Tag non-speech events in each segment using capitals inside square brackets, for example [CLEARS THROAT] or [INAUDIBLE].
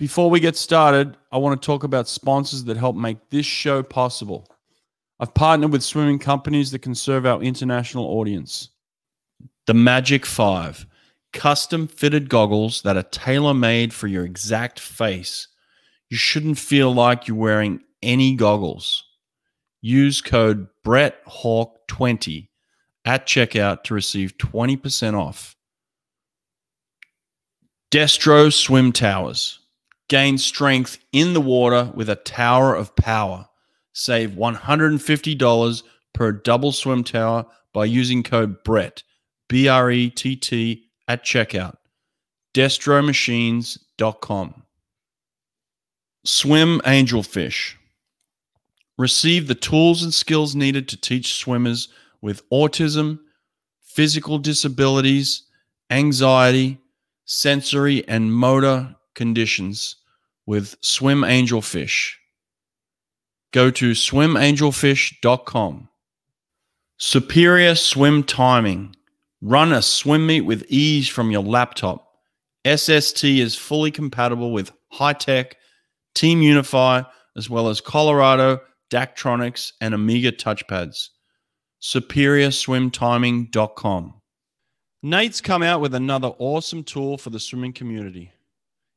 Before we get started, I want to talk about sponsors that help make this show possible. I've partnered with swimming companies that can serve our international audience. The Magic 5, custom fitted goggles that are tailor made for your exact face. You shouldn't feel like you're wearing any goggles. Use code BrettHawk20 at checkout to receive 20% off. Destro Swim Towers. Gain strength in the water with a tower of power. Save $150 per double swim tower by using code BRETT, B R E T T, at checkout. DestroMachines.com. Swim Angelfish. Receive the tools and skills needed to teach swimmers with autism, physical disabilities, anxiety, sensory and motor conditions with Swim Angelfish. Go to swimangelfish.com. Superior swim timing. Run a swim meet with ease from your laptop. SST is fully compatible with Hy-Tek, Team Unify, as well as Colorado, Daktronics, and Omega touchpads. SuperiorSwimTiming.com. Nate's come out with another awesome tool for the swimming community.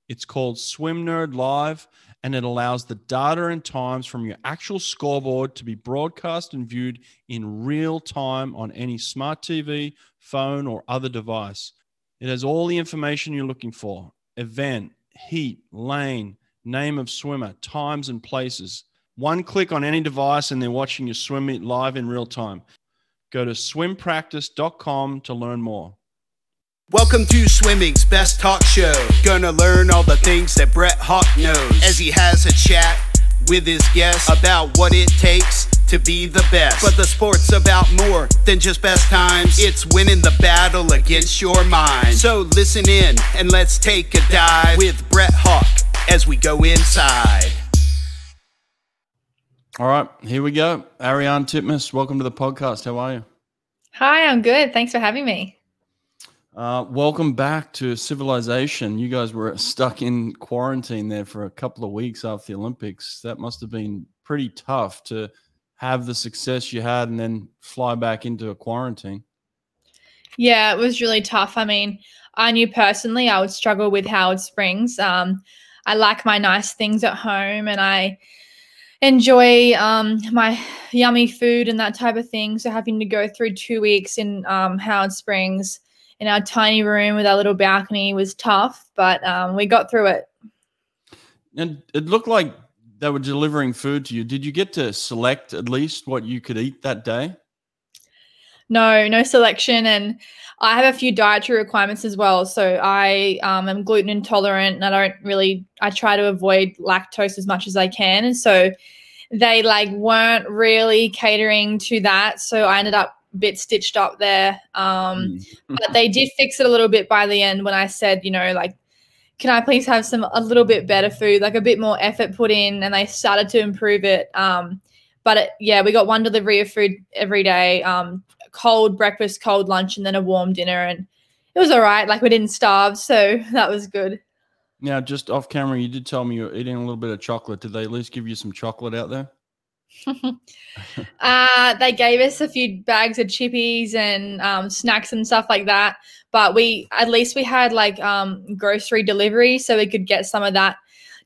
It's called Swim Nerd Live, and it allows the data and times from your actual scoreboard to be broadcast and viewed in real time on any smart TV, phone, or other device. It has all the information you're looking for event, heat, lane, name of swimmer, times, and places. One click on any device, and they're watching your swim meet live in real time. Go to swimpractice.com to learn more. Welcome to Swimming's Best Talk Show. Gonna learn all the things that Brett Hawke knows as he has a chat with his guests about what it takes to be the best. But the sport's about more than just best times, it's winning the battle against your mind. So listen in and let's take a dive with Brett Hawke as we go inside. All right, here we go. Ariarne Titmus, welcome to the podcast. How are you? Hi, I'm good. Thanks for having me. Uh, welcome back to civilization. You guys were stuck in quarantine there for a couple of weeks after the Olympics. That must have been pretty tough to have the success you had and then fly back into a quarantine. Yeah, it was really tough. I mean, I knew personally I would struggle with Howard Springs. Um, I like my nice things at home and I enjoy um, my yummy food and that type of thing. So having to go through two weeks in um, Howard Springs in our tiny room with our little balcony was tough, but um, we got through it. And it looked like they were delivering food to you. Did you get to select at least what you could eat that day? No, no selection. And I have a few dietary requirements as well. So I um, am gluten intolerant and I don't really, I try to avoid lactose as much as I can. And so they like weren't really catering to that. So I ended up bit stitched up there. Um, mm. [LAUGHS] but they did fix it a little bit by the end when I said, you know, like, can I please have some a little bit better food, like a bit more effort put in, and they started to improve it. Um, but it, yeah, we got one delivery of food every day, um, cold breakfast, cold lunch, and then a warm dinner, and it was all right. Like we didn't starve, so [LAUGHS] that was good. Now, just off camera, you did tell me you're eating a little bit of chocolate. Did they at least give you some chocolate out there? [LAUGHS] uh, they gave us a few bags of chippies and um, snacks and stuff like that. But we, at least we had like um, grocery delivery, so we could get some of that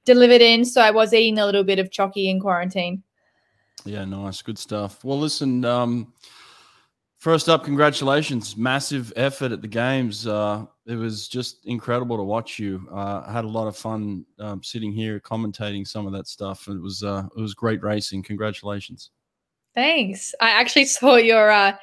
delivered in. So I was eating a little bit of chocky in quarantine. Yeah, nice, good stuff. Well, listen, um, First up, congratulations! Massive effort at the games. Uh, it was just incredible to watch you. Uh, I had a lot of fun um, sitting here commentating some of that stuff. It was uh, it was great racing. Congratulations! Thanks. I actually [LAUGHS] saw your uh,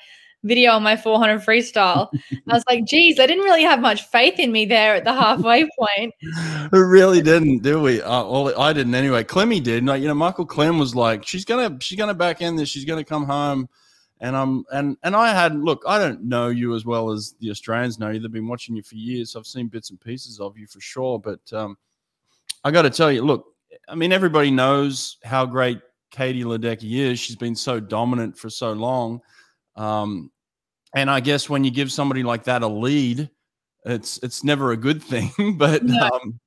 video on my 400 freestyle. I was like, geez, I didn't really have much faith in me there at the halfway point. [LAUGHS] we really didn't, do we? Uh, well, I didn't anyway. Clemmy did. Like, you know, Michael Klim was like, she's gonna she's gonna back end this. She's gonna come home and I'm and and I had look, I don't know you as well as the Australians know you. They've been watching you for years. I've seen bits and pieces of you for sure. But um, I got to tell you, look, I mean, everybody knows how great Katie Ledecky is. She's been so dominant for so long. Um, and I guess when you give somebody like that a lead, it's it's never a good [LAUGHS] thing. but no. um,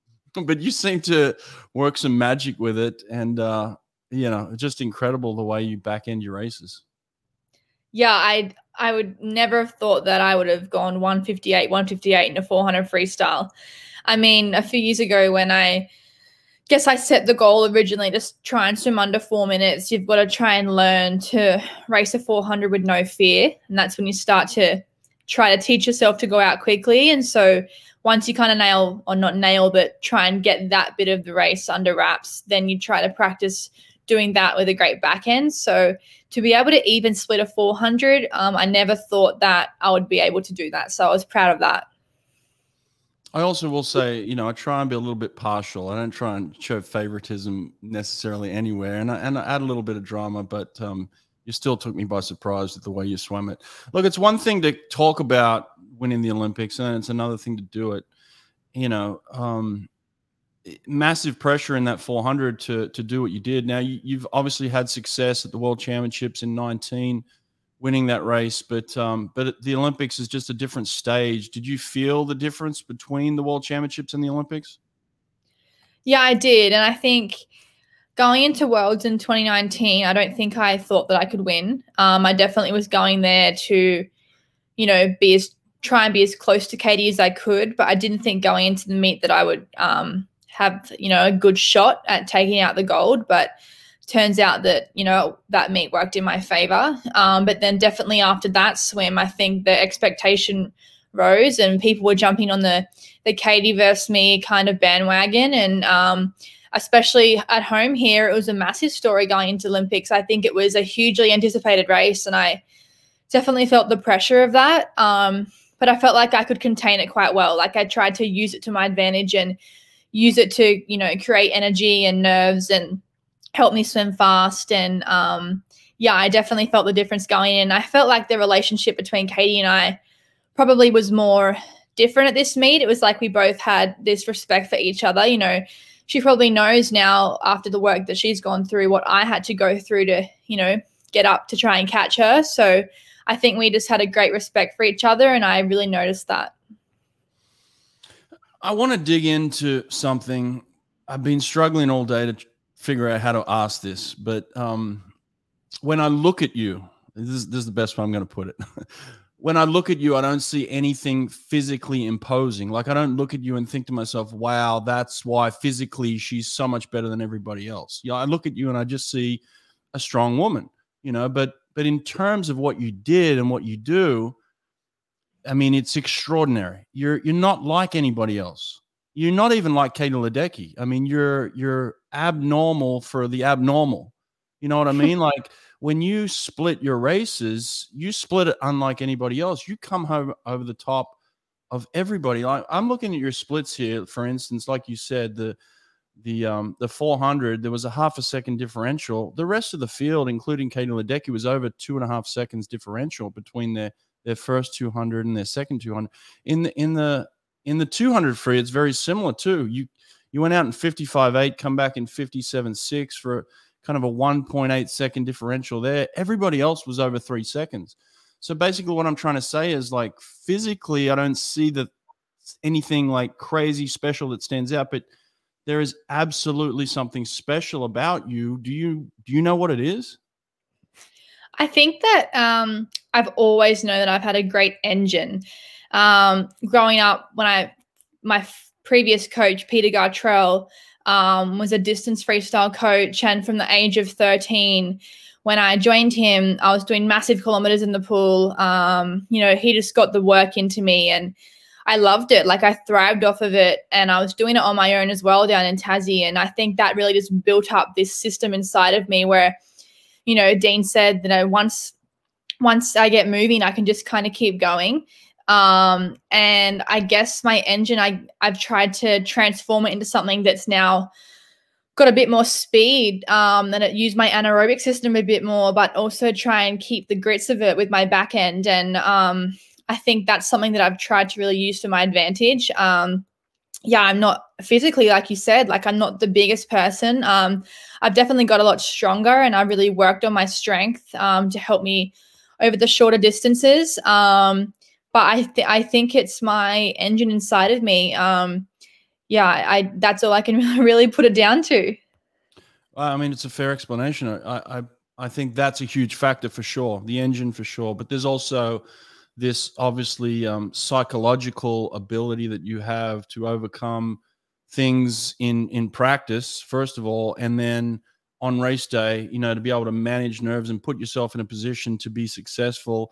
but you seem to work some magic with it, and uh, you know, just incredible the way you back end your races. Yeah, I I would never have thought that I would have gone 158, 158 in a 400 freestyle. I mean, a few years ago when I guess I set the goal originally to try and swim under four minutes, you've got to try and learn to race a 400 with no fear. And that's when you start to try to teach yourself to go out quickly. And so once you kind of nail, or not nail, but try and get that bit of the race under wraps, then you try to practice doing that with a great back end. So to be able to even split a 400, um, I never thought that I would be able to do that. So I was proud of that. I also will say, you know, I try and be a little bit partial. I don't try and show favoritism necessarily anywhere, and I, and I add a little bit of drama, but um, you still took me by surprise with the way you swam it. Look, it's one thing to talk about winning the Olympics, and it's another thing to do it. You know, um, massive pressure in that 400 to to do what you did. Now you, have obviously had success at the World Championships in 19, winning that race, but um, but the Olympics is just a different stage. Did you feel the difference between the World Championships and the Olympics? Yeah, I did, and I think going into Worlds in 2019, I don't think I thought that I could win. Um, I definitely was going there to, you know, be as try and be as close to Katie as I could, but I didn't think going into the meet that I would um, have you know a good shot at taking out the gold but turns out that you know that meet worked in my favor. Um, but then definitely after that swim i think the expectation rose and people were jumping on the the katie versus me kind of bandwagon. And um, especially at home here it was a massive story going into olympics. I think it was a hugely anticipated race and i definitely felt the pressure of that. Um, but i felt like i could contain it quite well. Like i tried to use it to my advantage and use it to you know create energy and nerves and help me swim fast. And um, yeah i definitely felt the difference going in. I felt like the relationship between katie and i probably was more different at this meet. It was like we both had this respect for each other you know. She probably knows now after the work that she's gone through what i had to go through to you know get up to try and catch her. So i think we just had a great respect for each other and i really noticed that I want to dig into something. I've been struggling all day to figure out how to ask this, but um, when I look at you, this is, this is the best way I'm going to put it. [LAUGHS] when I look at you, I don't see anything physically imposing. Like I don't look at you and think to myself, "Wow, that's why physically she's so much better than everybody else." Yeah, I look at you and I just see a strong woman, you know. But but in terms of what you did and what you do, I mean, it's extraordinary. You're you're not like anybody else. You're not even like Katie Ledecky. I mean, you're you're abnormal for the abnormal. You know what I [LAUGHS] mean? like when you split your races, you split it unlike anybody else. You come home over the top of everybody. Like I'm looking at your splits here, for instance, like you said, the the um the 400 there was a half a second differential the rest of the field including katie ledecky was over two and a half seconds differential between their their first 200 and their second 200. In the in the in the 200 free, it's very similar too. You you went out in 55.8, come back in 57.6 for kind of a 1.8 second differential there. Everybody else was over three seconds. So basically, what I'm trying to say is like physically, I don't see that anything like crazy special that stands out, but there is absolutely something special about you. Do you do you know what it is? I think that um, I've always known that I've had a great engine. Um, growing up, when I my previous coach Peter Gartrell um, was a distance freestyle coach, and from the age of thirteen, when I joined him, I was doing massive kilometers in the pool. Um, you know, he just got the work into me, and I loved it. Like I thrived off of it, and I was doing it on my own as well down in Tassie. And I think that really just built up this system inside of me where you know, Dean said, you know, once once I get moving, I can just kind of keep going. Um, and I guess my engine, I I've tried to transform it into something that's now got a bit more speed um, and it use my anaerobic system a bit more, but also try and keep the grits of it with my back end. And um, I think that's something that I've tried to really use to my advantage. Um, yeah, I'm not physically, like you said, like I'm not the biggest person. Um, I've definitely got a lot stronger and I really worked on my strength um, to help me over the shorter distances. Um, but I, th- I think it's my engine inside of me. Um, yeah, I that's all I can [LAUGHS] really put it down to. I mean, it's a fair explanation. I, I I think that's a huge factor for sure. The engine for sure, but there's also this obviously um, psychological ability that you have to overcome things in in practice first of all, and then on race day, you know, to be able to manage nerves and put yourself in a position to be successful.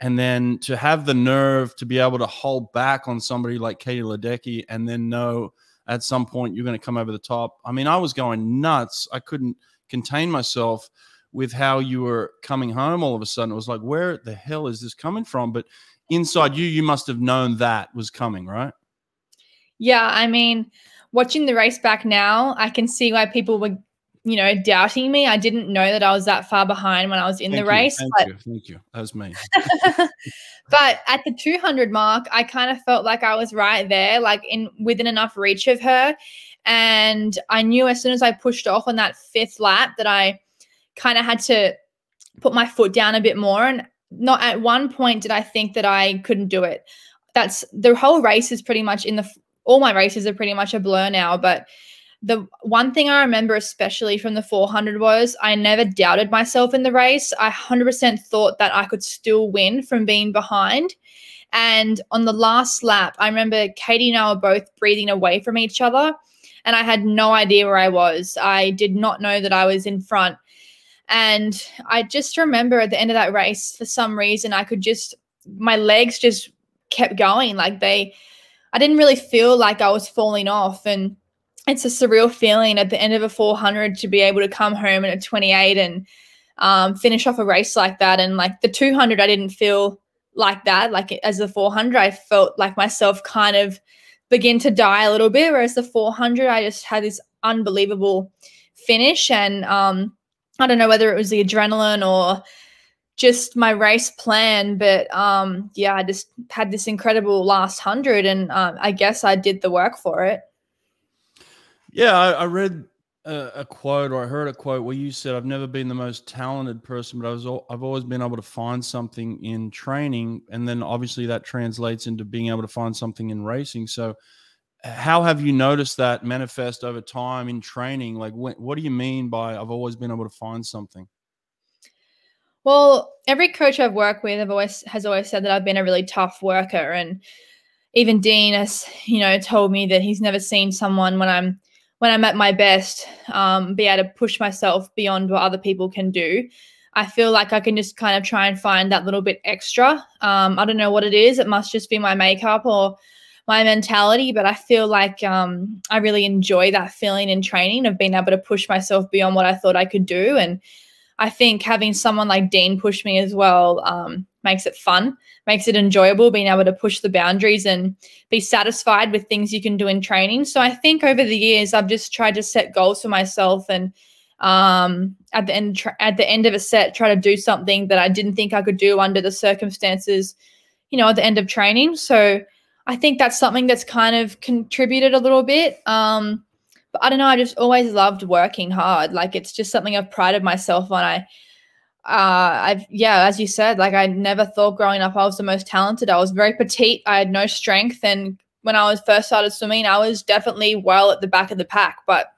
And then to have the nerve to be able to hold back on somebody like Katie Ledecky and then know at some point you're going to come over the top. I mean, I was going nuts. I couldn't contain myself with how you were coming home all of a sudden. It was like, where the hell is this coming from? But inside you, you must have known that was coming, right? Yeah. I mean, watching the race back now, I can see why people were you know, doubting me. I didn't know that I was that far behind when I was in Thank the you. race. Thank but, you. Thank you. That was me. [LAUGHS] [LAUGHS] but at the 200 mark, I kind of felt like I was right there, like in within enough reach of her. And I knew as soon as I pushed off on that fifth lap that I kind of had to put my foot down a bit more. And not at one point did I think that I couldn't do it. That's the whole race is pretty much in the all my races are pretty much a blur now, but the one thing I remember, especially from the 400, was I never doubted myself in the race. I 100% thought that I could still win from being behind. And on the last lap, I remember Katie and I were both breathing away from each other, and I had no idea where I was. I did not know that I was in front. And I just remember at the end of that race, for some reason, I could just, my legs just kept going. Like they, I didn't really feel like I was falling off. And it's a surreal feeling at the end of a 400 to be able to come home at a 28 and um, finish off a race like that. And like the 200, I didn't feel like that. Like as the 400, I felt like myself kind of begin to die a little bit. Whereas the 400, I just had this unbelievable finish. And um, I don't know whether it was the adrenaline or just my race plan, but um, yeah, I just had this incredible last hundred, and um, I guess I did the work for it. Yeah, I, I read a, a, quote or I heard a quote where you said, "I've never been the most talented person, but I was I've always been able to find something in training, and then obviously that translates into being able to find something in racing." So, how have you noticed that manifest over time in training? Like, what, what do you mean by "I've always been able to find something"? Well, every coach I've worked with have always has always said that I've been a really tough worker, and even Dean has, you know, told me that he's never seen someone when I'm when I'm at my best, um, be able to push myself beyond what other people can do. I feel like I can just kind of try and find that little bit extra. Um, I don't know what it is. It must just be my makeup or my mentality, but I feel like um, I really enjoy that feeling in training of being able to push myself beyond what I thought I could do. And I think having someone like Dean push me as well um, makes it fun, makes it enjoyable, being able to push the boundaries and be satisfied with things you can do in training. So I think over the years, I've just tried to set goals for myself and um, at the end at the end of a set, try to do something that I didn't think I could do under the circumstances, you know, at the end of training. So I think that's something that's kind of contributed a little bit. Um, but I don't know. I just always loved working hard. Like it's just something I've prided myself on. I, uh, I've yeah, as you said, like I never thought growing up I was the most talented. I was very petite. I had no strength, and when I was first started swimming, I was definitely well at the back of the pack. But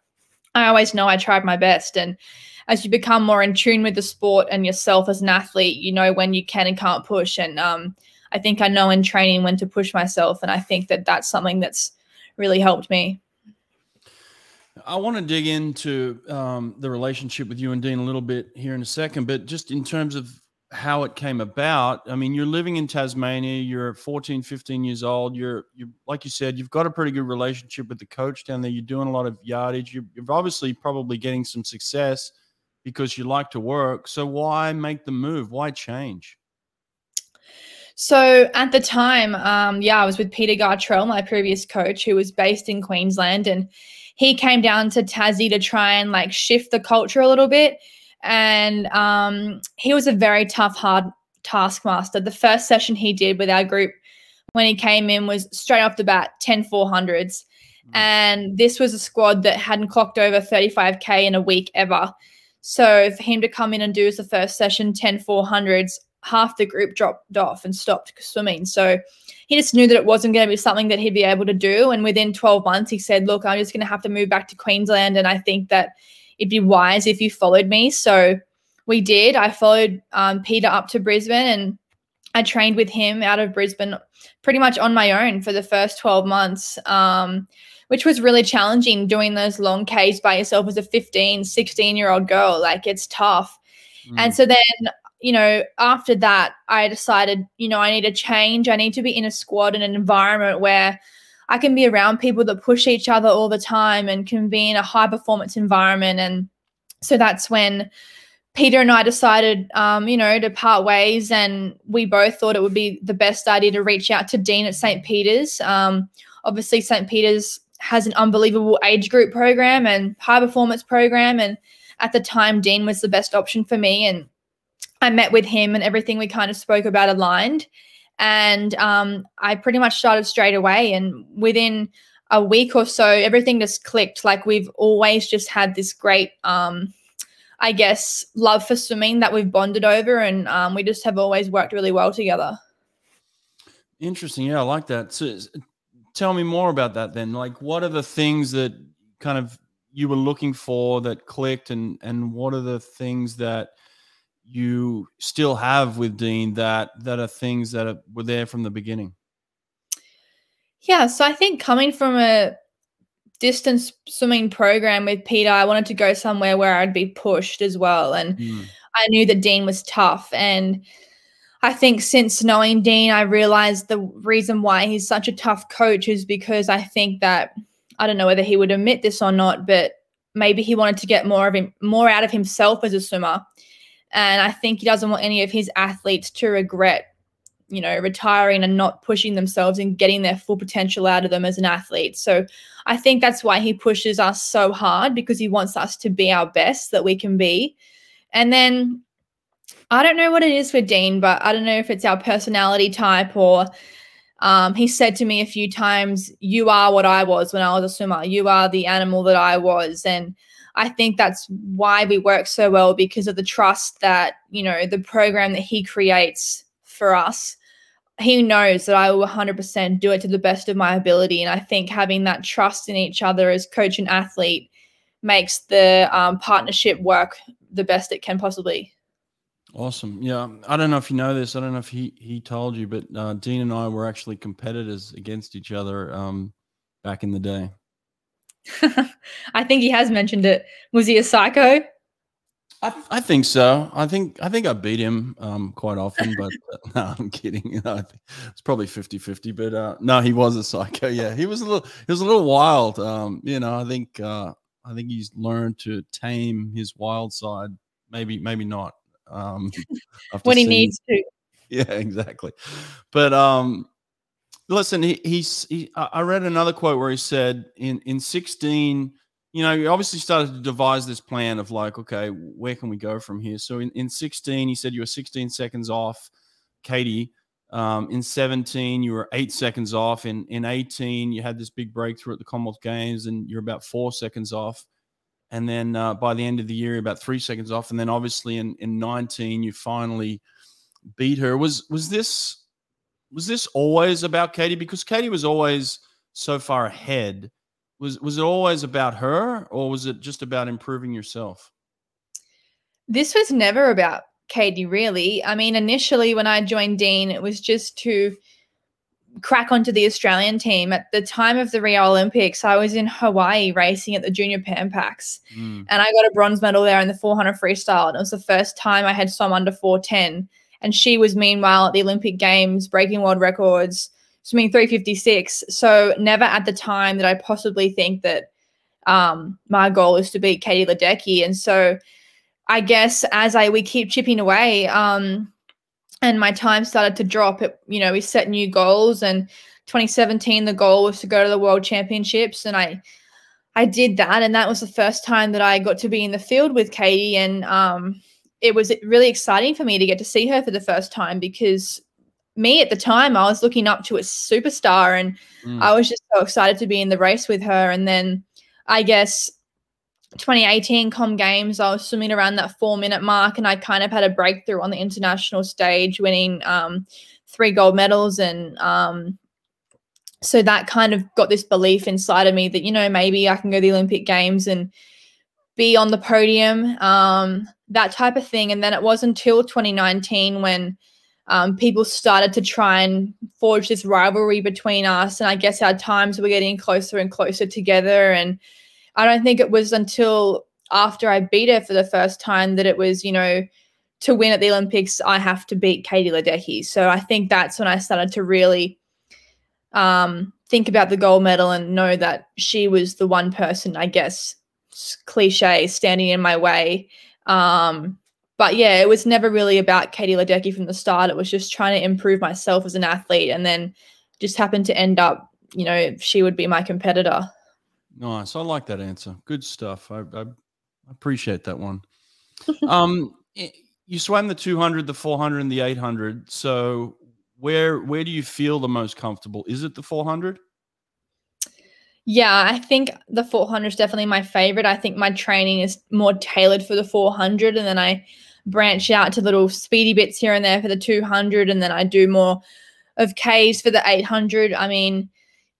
I always know I tried my best, and as you become more in tune with the sport and yourself as an athlete, you know when you can and can't push. And um, I think I know in training when to push myself, and I think that that's something that's really helped me. I want to dig into um, the relationship with you and Dean a little bit here in a second, but just in terms of how it came about, I mean, you're living in Tasmania, you're 14, 15 years old, you're, you like you said, you've got a pretty good relationship with the coach down there, you're doing a lot of yardage, you're, you're obviously probably getting some success because you like to work. So why make the move? Why change? So at the time, um, yeah, I was with Peter Gartrell, my previous coach, who was based in Queensland, and he came down to Tassie to try and like shift the culture a little bit. And um, he was a very tough, hard taskmaster. The first session he did with our group when he came in was straight off the bat 10 400s. Mm. And this was a squad that hadn't clocked over 35K in a week ever. So for him to come in and do as the first session 10 400s, half the group dropped off and stopped swimming. So he just knew that it wasn't going to be something that he'd be able to do. And within 12 months, he said, Look, I'm just going to have to move back to Queensland. And I think that it'd be wise if you followed me. So we did. I followed um, Peter up to Brisbane and I trained with him out of Brisbane pretty much on my own for the first 12 months, um, which was really challenging doing those long Ks by yourself as a 15, 16 year old girl. Like it's tough. Mm. And so then you know, after that, I decided, you know, I need to change. I need to be in a squad in an environment where I can be around people that push each other all the time and can be in a high performance environment. And so that's when Peter and I decided, um, you know, to part ways. And we both thought it would be the best idea to reach out to Dean at St. Peter's. Um, obviously, St. Peter's has an unbelievable age group program and high performance program. And at the time, Dean was the best option for me. And I met with him and everything we kind of spoke about aligned. And um, I pretty much started straight away. And within a week or so, everything just clicked. Like we've always just had this great, um, I guess, love for swimming that we've bonded over. And um, we just have always worked really well together. Interesting. Yeah, I like that. So tell me more about that then. Like, what are the things that kind of you were looking for that clicked and and what are the things that you still have with Dean that that are things that are, were there from the beginning? Yeah, so I think coming from a distance swimming program with Peter, I wanted to go somewhere where I'd be pushed as well, and mm. I knew that Dean was tough and. I think since knowing Dean, I realized the reason why he's such a tough coach is because I think that I don't know whether he would admit this or not, but maybe he wanted to get more of him, more out of himself as a swimmer. And I think he doesn't want any of his athletes to regret, you know, retiring and not pushing themselves and getting their full potential out of them as an athlete. So I think that's why he pushes us so hard because he wants us to be our best that we can be. And then I don't know what it is for Dean, but I don't know if it's our personality type or um, he said to me a few times, You are what I was when I was a swimmer. You are the animal that I was. And I think that's why we work so well because of the trust that, you know, the program that he creates for us. He knows that I will 100% do it to the best of my ability. And I think having that trust in each other as coach and athlete makes the um, partnership work the best it can possibly. Awesome. Yeah. I don't know if you know this. I don't know if he, he told you, but uh, Dean and I were actually competitors against each other um, back in the day. [LAUGHS] I think he has mentioned it. Was he a psycho? I, I think so. I think I think I beat him um, quite often, but [LAUGHS] uh, [LAUGHS] no, I'm kidding. It's probably 50-50, but uh, no, he was a psycho. Yeah, he was a little he was a little wild. Um, you know, I think uh, I think he's learned to tame his wild side. Maybe maybe not. Um, when he needs to. Yeah, exactly. But um, Listen, he, he's. He, I read another quote where he said, "In in 16, you know, he obviously started to devise this plan of like, okay, where can we go from here? So in, in 16, he said you were 16 seconds off, Katie. Um, in 17, you were eight seconds off. In in 18, you had this big breakthrough at the Commonwealth Games, and you're about four seconds off. And then uh, by the end of the year, about three seconds off. And then obviously in in 19, you finally beat her. Was was this was this always about Katie? Because Katie was always so far ahead. Was was it always about her, or was it just about improving yourself? This was never about Katie, really. I mean, initially when I joined Dean, it was just to crack onto the Australian team. At the time of the Rio Olympics, I was in Hawaii racing at the Junior Pan Pacs, mm. and I got a bronze medal there in the 400 freestyle. And it was the first time I had swum under 410. And she was meanwhile at the Olympic Games breaking world records, swimming 356. So never at the time that I possibly think that um, my goal is to beat Katie Ledecky. And so I guess as I we keep chipping away, um, and my time started to drop, it, you know, we set new goals and 2017 the goal was to go to the world championships and I I did that and that was the first time that I got to be in the field with Katie and um it was really exciting for me to get to see her for the first time because me at the time I was looking up to a superstar and mm. I was just so excited to be in the race with her. And then I guess 2018 Com Games, I was swimming around that four minute mark and I kind of had a breakthrough on the international stage, winning um, three gold medals and um, so that kind of got this belief inside of me that you know maybe I can go to the Olympic Games and be on the podium, um, that type of thing. And then it was until 2019 when um, people started to try and forge this rivalry between us, and I guess our times were getting closer and closer together. And I don't think it was until after I beat her for the first time that it was you know to win at the Olympics, I have to beat Katie Ledecky. So I think that's when I started to really um, think about the gold medal and know that she was the one person, I guess, cliche, standing in my way. Um, but yeah, it was never really about Katie Ledecky from the start. It was just trying to improve myself as an athlete, and then just happened to end up, you know, she would be my competitor. Nice. I like that answer. Good stuff. I, I appreciate that one. [LAUGHS] um, you swam the 200, the 400, and the 800. So where where do you feel the most comfortable? Is it the 400? Yeah, I think the 400 is definitely my favorite. I think my training is more tailored for the 400, and then I branch out to little speedy bits here and there for the 200, and then I do more of Ks for the 800. I mean,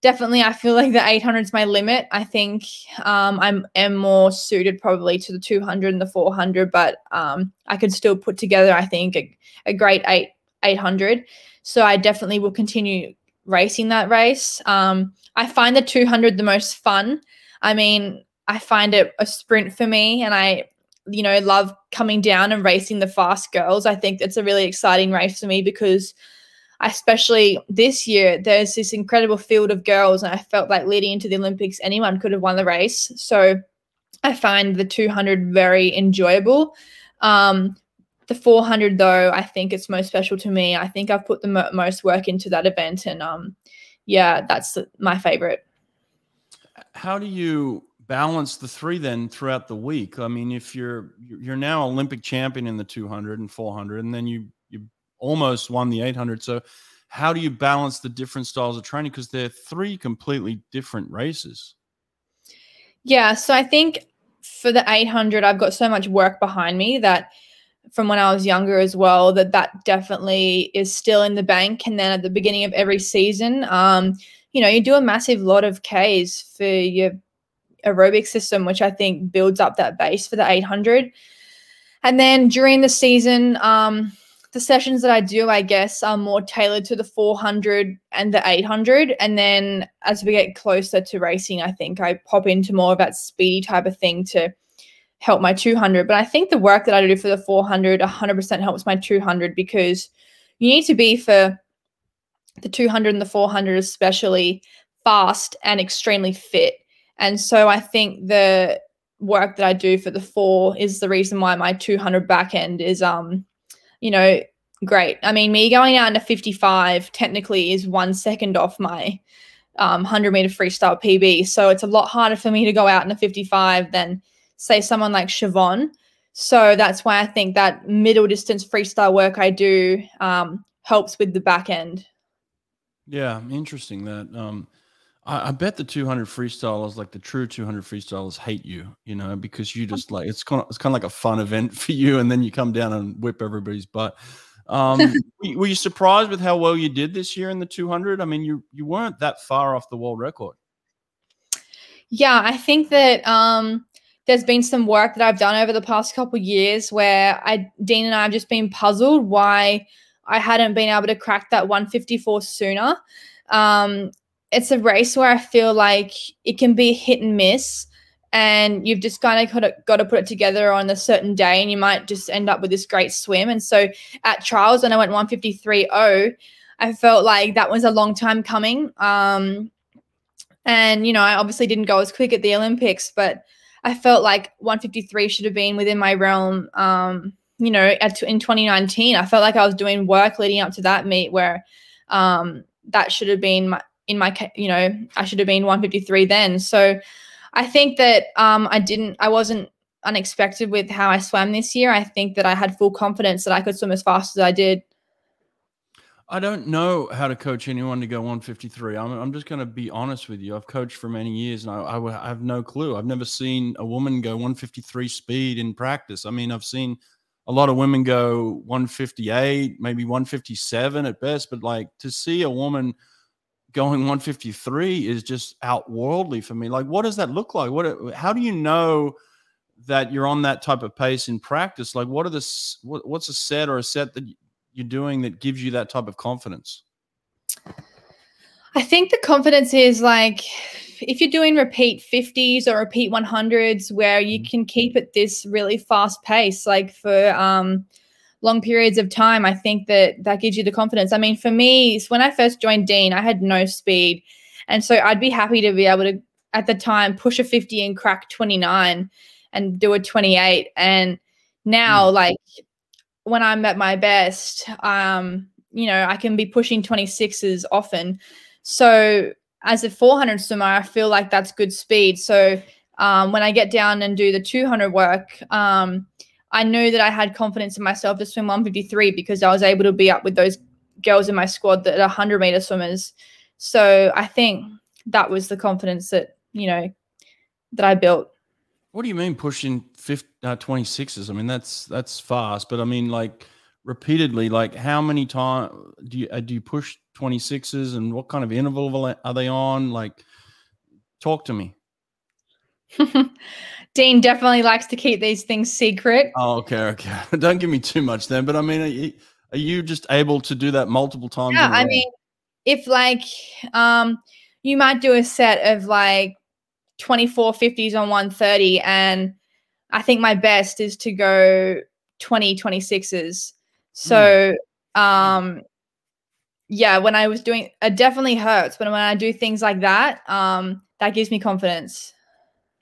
definitely, I feel like the 800 is my limit. I think um, I'm am more suited probably to the 200 and the 400, but um, I could still put together, I think, a, a great eight 800. So I definitely will continue racing that race. Um, I find the 200 the most fun. I mean, I find it a sprint for me, and I, you know, love coming down and racing the fast girls. I think it's a really exciting race for me because, especially this year, there's this incredible field of girls, and I felt like leading into the Olympics, anyone could have won the race. So I find the 200 very enjoyable. Um, the 400 though, I think it's most special to me. I think I've put the mo- most work into that event, and um, yeah, that's my favorite. How do you balance the three then throughout the week? I mean, if you're you're now Olympic champion in the 200 and 400, and then you you almost won the 800. So, how do you balance the different styles of training? Because they're three completely different races. Yeah, so I think for the 800, I've got so much work behind me that from when I was younger as well that that definitely is still in the bank. And then at the beginning of every season, um, you know, you do a massive lot of Ks for your aerobic system, which I think builds up that base for the 800. And then during the season, um, the sessions that I do, I guess, are more tailored to the 400 and the 800. And then as we get closer to racing, I think I pop into more of that speedy type of thing to help my 200. But I think the work that I do for the 400 100% helps my 200 because you need to be for the 200 and the 400 especially fast and extremely fit. And so I think the work that I do for the 4 is the reason why my 200 back end is um you know great. I mean, me going out into 55 technically is 1 second off my um, 100 meter freestyle PB. So it's a lot harder for me to go out in a 55 than say someone like Siobhan. So that's why I think that middle distance freestyle work I do um, helps with the back end. Yeah, interesting that. Um, I, I, bet the 200 freestylers, like the true 200 freestylers, hate you, you know, because you just like it's kind of it's kind of like a fun event [LAUGHS] for you, and then you come down and whip everybody's butt. Um, [LAUGHS] were you surprised with how well you did this year in the 200? I mean, you you weren't that far off the world record. Yeah, I think that um, there's been some work that I've done over the past couple years where I Dean and I have just been puzzled why I hadn't been able to crack that 154 sooner. Um, it's a race where I feel like it can be hit and miss, and you've just kind of got to, got to put it together on a certain day, and you might just end up with this great swim. And so at trials, when I went 153.0, I felt like that was a long time coming. Um, and you know, I obviously didn't go as quick at the Olympics, but I felt like 153 should have been within my realm. Um, you know, at, in 2019, I felt like I was doing work leading up to that meet where um, that should have been my, in my, you know, I should have been 153 then. So I think that um, I didn't, I wasn't unexpected with how I swam this year. I think that I had full confidence that I could swim as fast as I did. I don't know how to coach anyone to go 153. I'm, I'm just going to be honest with you. I've coached for many years and I, I, I, have no clue. I've never seen a woman go 153 speed in practice. I mean, I've seen a lot of women go 158, maybe 157 at best, but like to see a woman going 153 is just outworldly for me. Like, what does that look like? What, how do you know that you're on that type of pace in practice? Like, what are the, what, what's a set or a set that you're doing that gives you that type of confidence? I think the confidence is like if you're doing repeat 50s or repeat 100s where you mm-hmm. can keep at this really fast pace like for um long periods of time i think that that gives you the confidence i mean for me when i first joined dean i had no speed and so i'd be happy to be able to at the time push a 50 and crack 29 and do a 28 and now mm. like when i'm at my best um you know i can be pushing 26s often so as a 400 swimmer, I feel like that's good speed. So um, when I get down and do the 200 work, um, I knew that I had confidence in myself to swim 153 because I was able to be up with those girls in my squad that are 100 meter swimmers. So I think that was the confidence that, you know, that I built. What do you mean pushing 50, uh, 26s? I mean, that's, that's fast, but I mean, like repeatedly, like how many times do you, uh, do you push 26s and what kind of interval are they on? Like, talk to me. [LAUGHS] Dean definitely likes to keep these things secret. Oh, okay, okay. [LAUGHS] Don't give me too much then. But I mean, are you, are you just able to do that multiple times? Yeah, I mean, if like um, you might do a set of like 24 50s on 130, and I think my best is to go 20 26s. So mm. um, yeah, when I was doing it definitely hurts, but when I do things like that, um, that gives me confidence.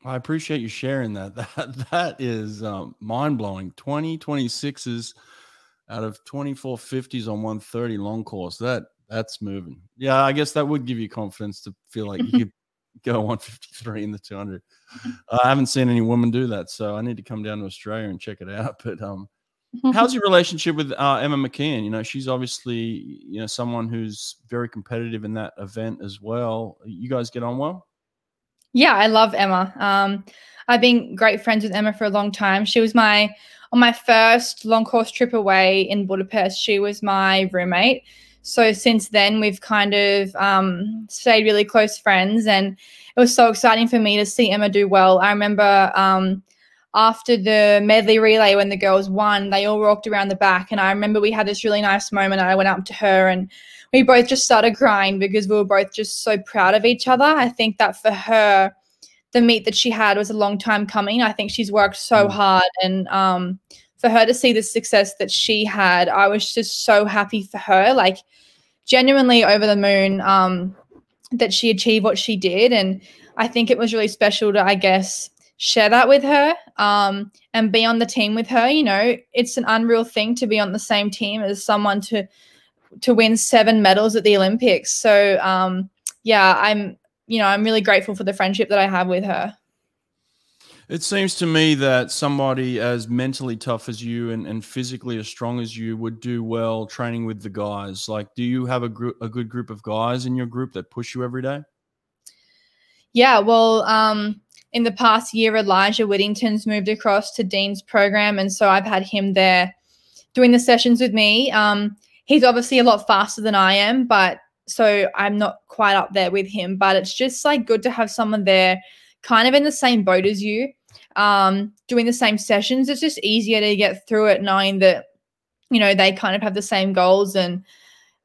I appreciate you sharing that. [LAUGHS] That that is um, mind blowing. 20 26s out of 24 50s on 130 long course. That that's moving. Yeah, I guess that would give you confidence to feel like you [LAUGHS] could go 153 in the 200. Uh, I haven't seen any women do that, so I need to come down to Australia and check it out. [LAUGHS] But um, [LAUGHS] How's your relationship with uh, Emma McKeon? You know, she's obviously you know someone who's very competitive in that event as well. You guys get on well? Yeah, I love Emma. Um, I've been great friends with Emma for a long time. She was my on my first long course trip away in Budapest. She was my roommate. So since then, we've kind of um, stayed really close friends, and it was so exciting for me to see Emma do well. I remember. Um, after the medley relay when the girls won, they all walked around the back. And I remember we had this really nice moment. I went up to her and we both just started crying because we were both just so proud of each other. I think that for her, the meet that she had was a long time coming. I think she's worked so mm. hard. And um, for her to see the success that she had, I was just so happy for her. Like, genuinely over the moon um, that she achieved what she did. And I think it was really special to, I guess, share that with her um, and be on the team with her. You know, it's an unreal thing to be on the same team as someone to to win seven medals at the Olympics. So um, yeah, I'm you know I'm really grateful for the friendship that I have with her. It seems to me that somebody as mentally tough as you and, and physically as strong as you would do well training with the guys. Like, do you have a group, a good group of guys in your group that push you every day? Yeah, well, um, in the past year, Elijah Winnington's moved across to Dean's program. And so I've had him there doing the sessions with me. Um, he's obviously a lot faster than I am, but so I'm not quite up there with him. But it's just like good to have someone there kind of in the same boat as you, um, doing the same sessions. It's just easier to get through it knowing that, you know, they kind of have the same goals and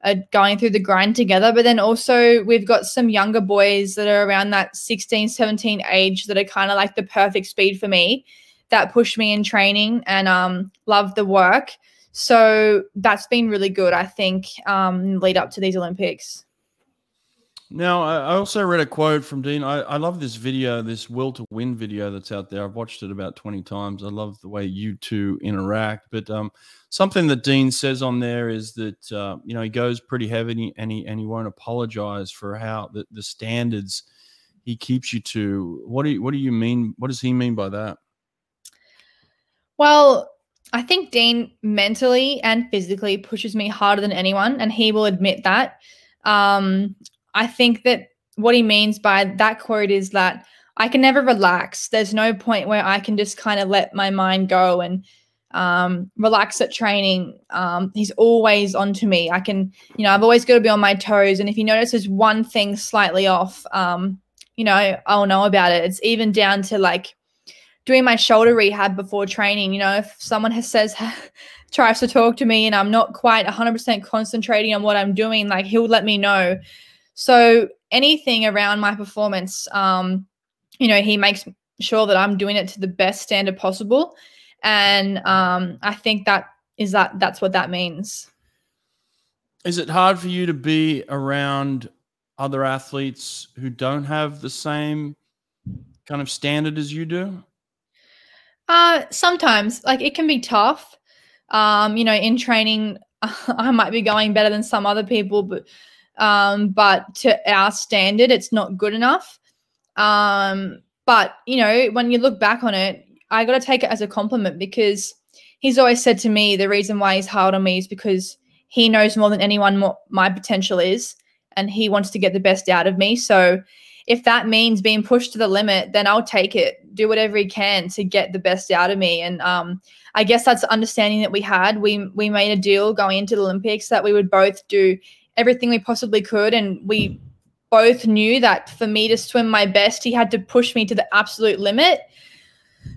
are going through the grind together. But then also, we've got some younger boys that are around that 16, 17 age that are kind of like the perfect speed for me that push me in training and um, love the work. So that's been really good, I think, um, lead up to these Olympics. Now, I also read a quote from Dean. I, I love this video, this will to win video that's out there. I've watched it about 20 times. I love the way you two interact. But um, something that Dean says on there is that, uh, you know, he goes pretty heavy and he, and he won't apologize for how the, the standards he keeps you to. What do you, what do you mean? What does he mean by that? Well, I think Dean mentally and physically pushes me harder than anyone, and he will admit that. Um, I think that what he means by that quote is that I can never relax. There's no point where I can just kind of let my mind go and um, relax at training. Um, he's always on to me. I can, you know, I've always got to be on my toes. And if he notices one thing slightly off, um, you know, I'll know about it. It's even down to like doing my shoulder rehab before training. You know, if someone has says [LAUGHS] tries to talk to me and I'm not quite 100% concentrating on what I'm doing, like he'll let me know. So anything around my performance, um, you know, he makes sure that I'm doing it to the best standard possible. And um, I think that is that that's what that means. Is it hard for you to be around other athletes who don't have the same kind of standard as you do? Uh, sometimes, like it can be tough. Um, you know, in training, [LAUGHS] I might be going better than some other people, but um, but to our standard, it's not good enough. Um, but you know, when you look back on it, I got to take it as a compliment because he's always said to me the reason why he's hard on me is because he knows more than anyone what my potential is, and he wants to get the best out of me. So if that means being pushed to the limit, then I'll take it. Do whatever he can to get the best out of me. And um, I guess that's the understanding that we had. We we made a deal going into the Olympics that we would both do everything we possibly could, and we both knew that for me to swim my best, he had to push me to the absolute limit.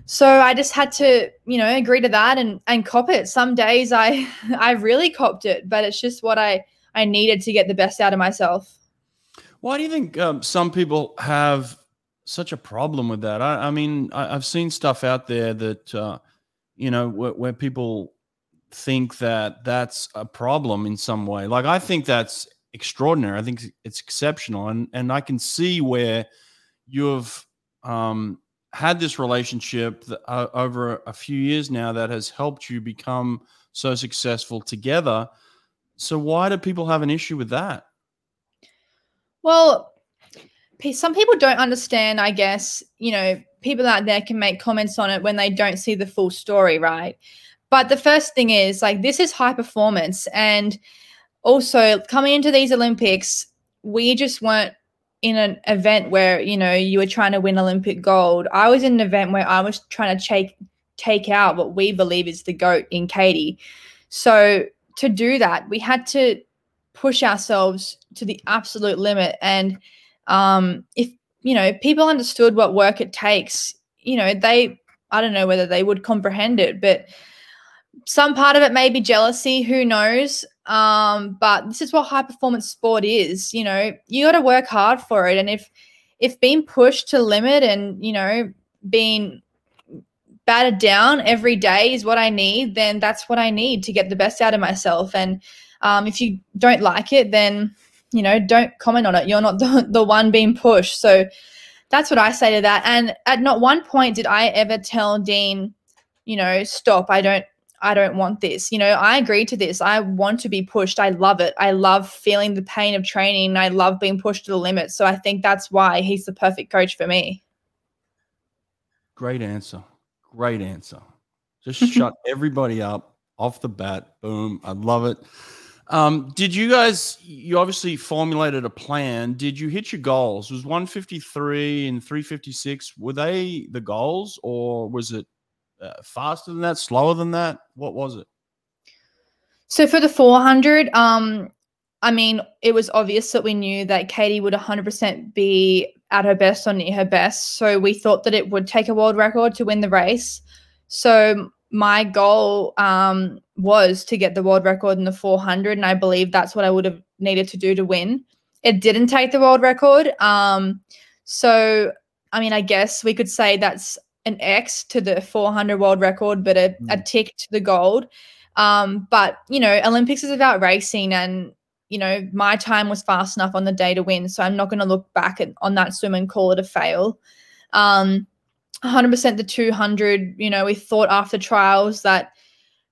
So I just had to, you know, agree to that and and cop it. Some days I [LAUGHS] I really copped it, but it's just what I I needed to get the best out of myself. Why do you think um, some people have such a problem with that? I, I mean, I, have seen stuff out there that, uh, you know, where, where, people think that that's a problem in some way. Like, I think that's extraordinary. I think it's exceptional. And, and I can see where you've um, had this relationship that, uh, over a few years now that has helped you become so successful together. So, why do people have an issue with that? Well, some people don't understand, I guess, you know, people out there can make comments on it when they don't see the full story, right? But the first thing is like this is high performance and also coming into these Olympics, we just weren't in an event where, you know, you were trying to win Olympic gold. I was in an event where I was trying to take take out what we believe is the goat in Katie. So to do that, we had to push ourselves to the absolute limit. And um, if you know people understood what work it takes, you know they I don't know whether they would comprehend it, but some part of it may be jealousy. Who knows? Um, but this is what high performance sport is. You know, you got to work hard for it, and if if being pushed to limit and you know being battered down every day is what I need, then that's what I need to get the best out of myself. And um, if you don't like it, then you know don't comment on it. You're not [LAUGHS] the, the one being pushed. So that's what I say to that. And at not one point did I ever tell Dean, you know, stop. I don't. I don't want this. You know, I agree to this. I want to be pushed. I love it. I love feeling the pain of training. I love being pushed to the limit. So I think that's why he's the perfect coach for me. Great answer. Great answer. Just [LAUGHS] shut everybody up off the bat. Boom. I love it. Um, did you guys? You obviously formulated a plan. Did you hit your goals? Was 153 and 356 were they the goals, or was it uh, faster than that, slower than that? What was it? So for the 400, um, I mean, it was obvious that we knew that Katie would 100% be at her best or near her best. So we thought that it would take a world record to win the race. So my goal um, was to get the world record in the 400, and I believe that's what I would have needed to do to win. It didn't take the world record. Um, so, I mean, I guess we could say that's an X to the 400 world record, but a, mm. a tick to the gold. Um, but, you know, Olympics is about racing, and, you know, my time was fast enough on the day to win. So I'm not going to look back at, on that swim and call it a fail. Um, 100% the 200. You know, we thought after trials that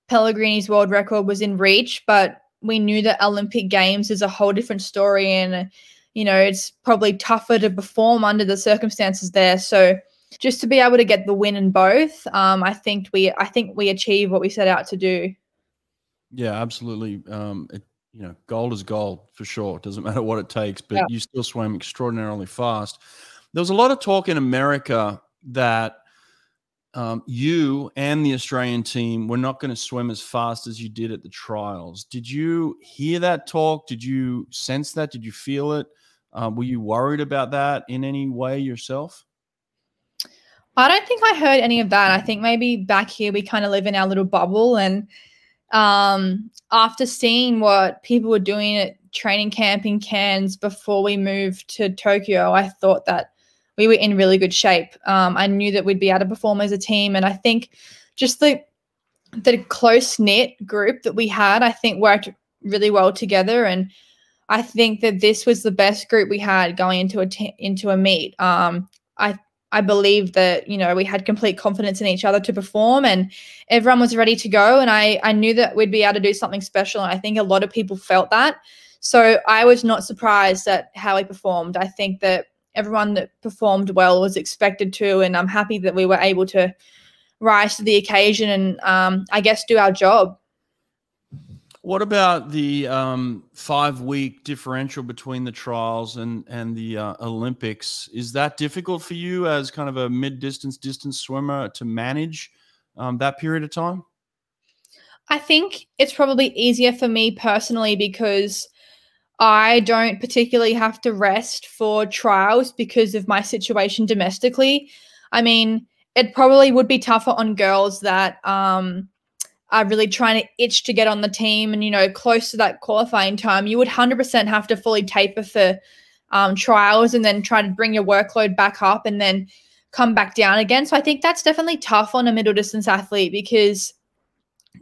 Pellegrini's world record was in reach, but we knew that Olympic Games is a whole different story and, you know, it's probably tougher to perform under the circumstances there. So just to be able to get the win in both, um, I think we I think we achieve what we set out to do. Yeah, absolutely. Um, it, you know, gold is gold for sure. It doesn't [LAUGHS] matter what it takes, but yeah. you still swam extraordinarily fast. There was a lot of talk in America that um, you and the Australian team were not going to swim as fast as you did at the trials. Did you hear that talk? Did you sense that? Did you feel it? Uh, were you worried about that in any way yourself? I don't think I heard any of that. I think maybe back here we kind of live in our little bubble. And um, after seeing what people were doing at training camp in Cairns before we moved to Tokyo, I thought that we were in really good shape. Um, I knew that we'd be able to perform as a team, and I think just the the close knit group that we had, I think worked really well together. And I think that this was the best group we had going into a t- into a meet. Um, I I believe that you know we had complete confidence in each other to perform, and everyone was ready to go. And I I knew that we'd be able to do something special. And I think a lot of people felt that. So I was not surprised at how we performed. I think that everyone that performed well was expected to, and I'm happy that we were able to rise to the occasion and um, I guess do our job. What about the um, five week differential between the trials and and the uh, Olympics? Is that difficult for you as kind of a mid distance distance swimmer to manage um, that period of time? I think it's probably easier for me personally because I don't particularly have to rest for trials because of my situation domestically. I mean, it probably would be tougher on girls that um, are really trying to itch to get on the team and you know close to that qualifying time you would 100% have to fully taper for um, trials and then try to bring your workload back up and then come back down again. So i think that's definitely tough on a middle distance athlete because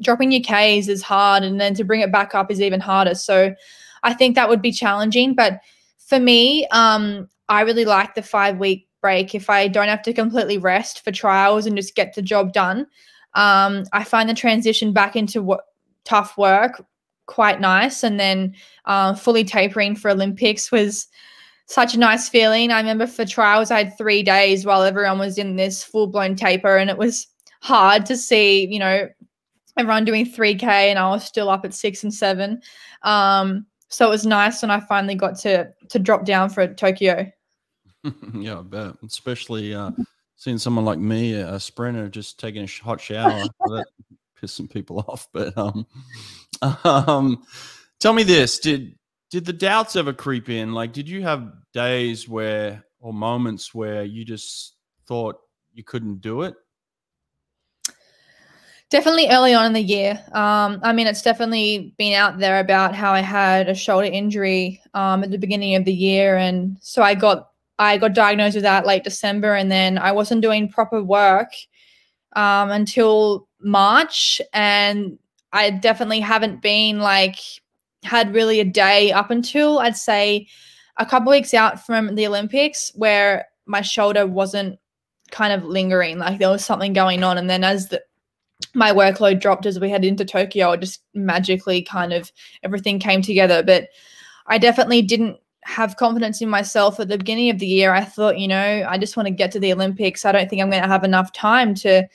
dropping your ks is hard and then to bring it back up is even harder. So i think that would be challenging but for me um, i really like the five week break. If i don't have to completely rest for trials and just get the job done um, I find the transition back into what tough work quite nice, and then uh, fully tapering for Olympics was such a nice feeling. I remember for trials, I had three days while everyone was in this full blown taper, and it was hard to see, you know, everyone doing 3K, and I was still up at six and seven. Um, so it was nice when I finally got to to drop down for Tokyo. [LAUGHS] yeah, I bet. Especially uh, seeing someone like me, a sprinter, just taking a hot shower, [LAUGHS] that pissing people [LAUGHS] off. But um, um, tell me this: did did the doubts ever creep in? Like, did you have days where or moments where you just thought you couldn't do it? Definitely early on in the year. Um, I mean, it's definitely been out there about how I had a shoulder injury um, at the beginning of the year. And so I got I got diagnosed with that late December, and then I wasn't doing proper work um, until March, and I definitely haven't been like had really a day up until I'd say a couple weeks out from the Olympics where my shoulder wasn't kind of lingering, like there was something going on, and then as the my workload dropped as we headed into Tokyo, it just magically kind of everything came together. But I definitely didn't have confidence in myself at the beginning of the year. I thought, you know, I just want to get to the Olympics. I don't think I'm going to have enough time to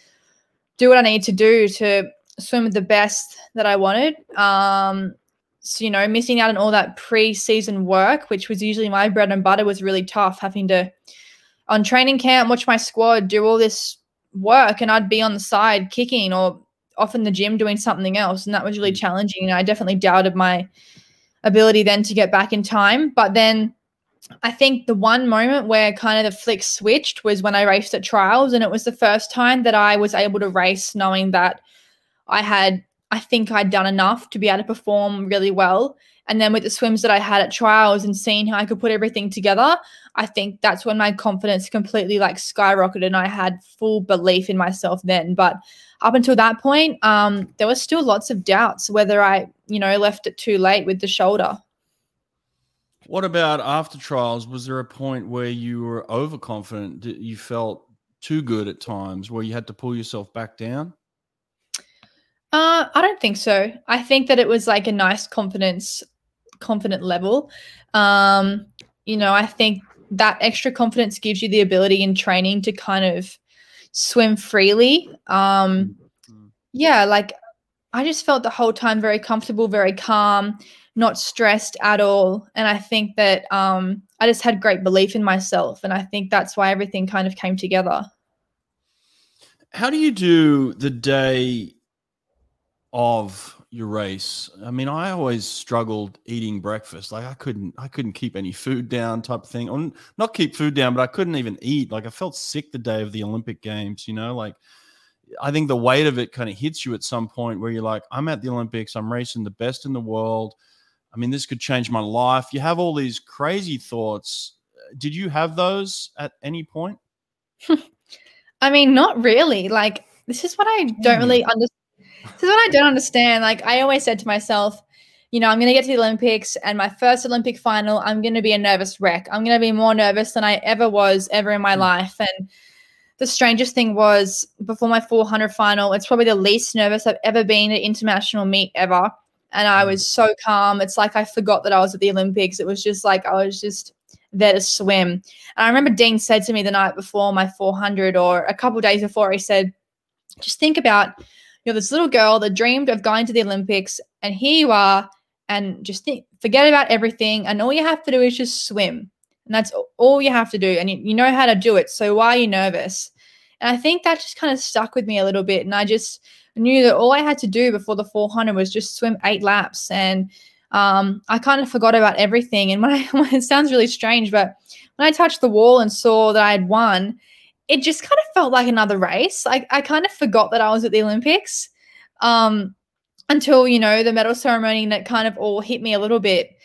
do what I need to do to swim with the best that I wanted. Um, so, you know, missing out on all that pre-season work, which was usually my bread and butter, was really tough. Having to on training camp watch my squad do all this work, and I'd be on the side kicking or off in the gym doing something else, and that was really mm. challenging. And I definitely doubted my ability then to get back in time. But then I think the one moment where kind of the flick switched was when I raced at trials. And it was the first time that I was able to race knowing that I had, I think I'd done enough to be able to perform really well. And then with the swims that I had at trials and seeing how I could put everything together, I think that's when my confidence completely like skyrocketed and I had full belief in myself then. But up until that point, um, there was still lots of doubts whether I, you know, left it too late with the shoulder. What about after trials? Was there a point where you were overconfident? That you felt too good at times where you had to pull yourself back down? Uh, I don't think so. I think that it was like a nice confidence, confident level. Um, you know, I think that extra confidence gives you the ability in training to kind of swim freely. Um, mm-hmm. yeah, like I just felt the whole time very comfortable, very calm, not stressed at all. And I think that um, I just had great belief in myself. And I think that's why everything kind of came together. How do you do the day of your race? I mean, I always struggled eating breakfast. Like I couldn't, I couldn't keep any food down, type of thing. Or not keep food down, but I couldn't even eat. Like I felt sick the day of the Olympic Games. You know, like I think the weight of it kind of hits you at some point where you're like, I'm at the Olympics, I'm racing the best in the world. I mean, this could change my life. You have all these crazy thoughts. Did you have those at any point? [LAUGHS] I mean, not really. Like, this is what I don't hmm. really understand. This is what I don't understand. Like, I always said to myself, you know, I'm going to get to the Olympics and my first Olympic final, I'm going to be a nervous wreck. I'm going to be more nervous than I ever was ever in my mm. life. And the strangest thing was before my 400 final, it's probably the least nervous I've ever been at international meet ever. And I was so calm. It's like I forgot that I was at the Olympics. It was just like I was just there to swim. And I remember Dean said to me the night before my 400 or a couple days before, he said, just think about you're this little girl that dreamed of going to the Olympics, and here you are, and just think, forget about everything, and all you have to do is just swim. And that's all you have to do. And you, you know how to do it. So why are you nervous? And I think that just kind of stuck with me a little bit. And I just knew that all I had to do before the 400 was just swim eight laps. And um, I kind of forgot about everything. And [LAUGHS] when I, it sounds really strange, but when I touched the wall and saw that I had won, it just kind of felt like another race. I, I kind of forgot that I was at the Olympics um, until, you know, the medal ceremony and it kind of all hit me a little bit.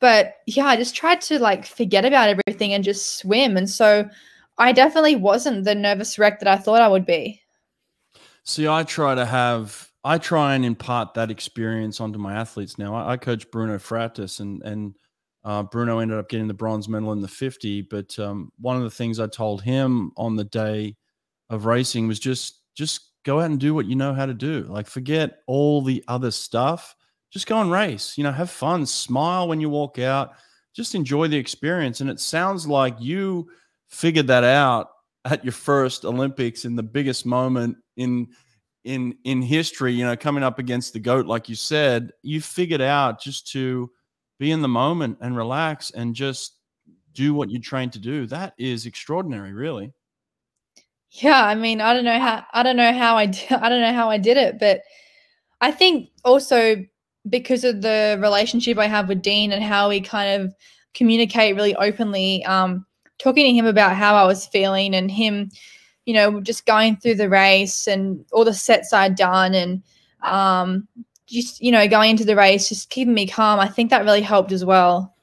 But yeah, I just tried to like forget about everything and just swim. And so I definitely wasn't the nervous wreck that I thought I would be. See, I try to have I try and impart that experience onto my athletes now. I, I coach Bruno Fratus, and and uh, Bruno ended up getting the bronze medal in the 50. But um, one of the things I told him on the day of racing was just just go out and do what you know how to do. Like forget all the other stuff. Just go and race. You know, have fun, smile when you walk out. Just enjoy the experience. And it sounds like you figured that out at your first Olympics in the biggest moment in in in history, you know, coming up against the goat, like you said, you figured out just to be in the moment and relax and just do what you're trained to do. That is extraordinary, really. Yeah, I mean, I don't know how I don't know how I did, [LAUGHS] I don't know how I did it, but I think also because of the relationship I have with Dean and how we kind of communicate really openly, um, talking to him about how I was feeling and him you know, just going through the race and all the sets I'd done and um, just, you know, going into the race, just keeping me calm. I think that really helped as well.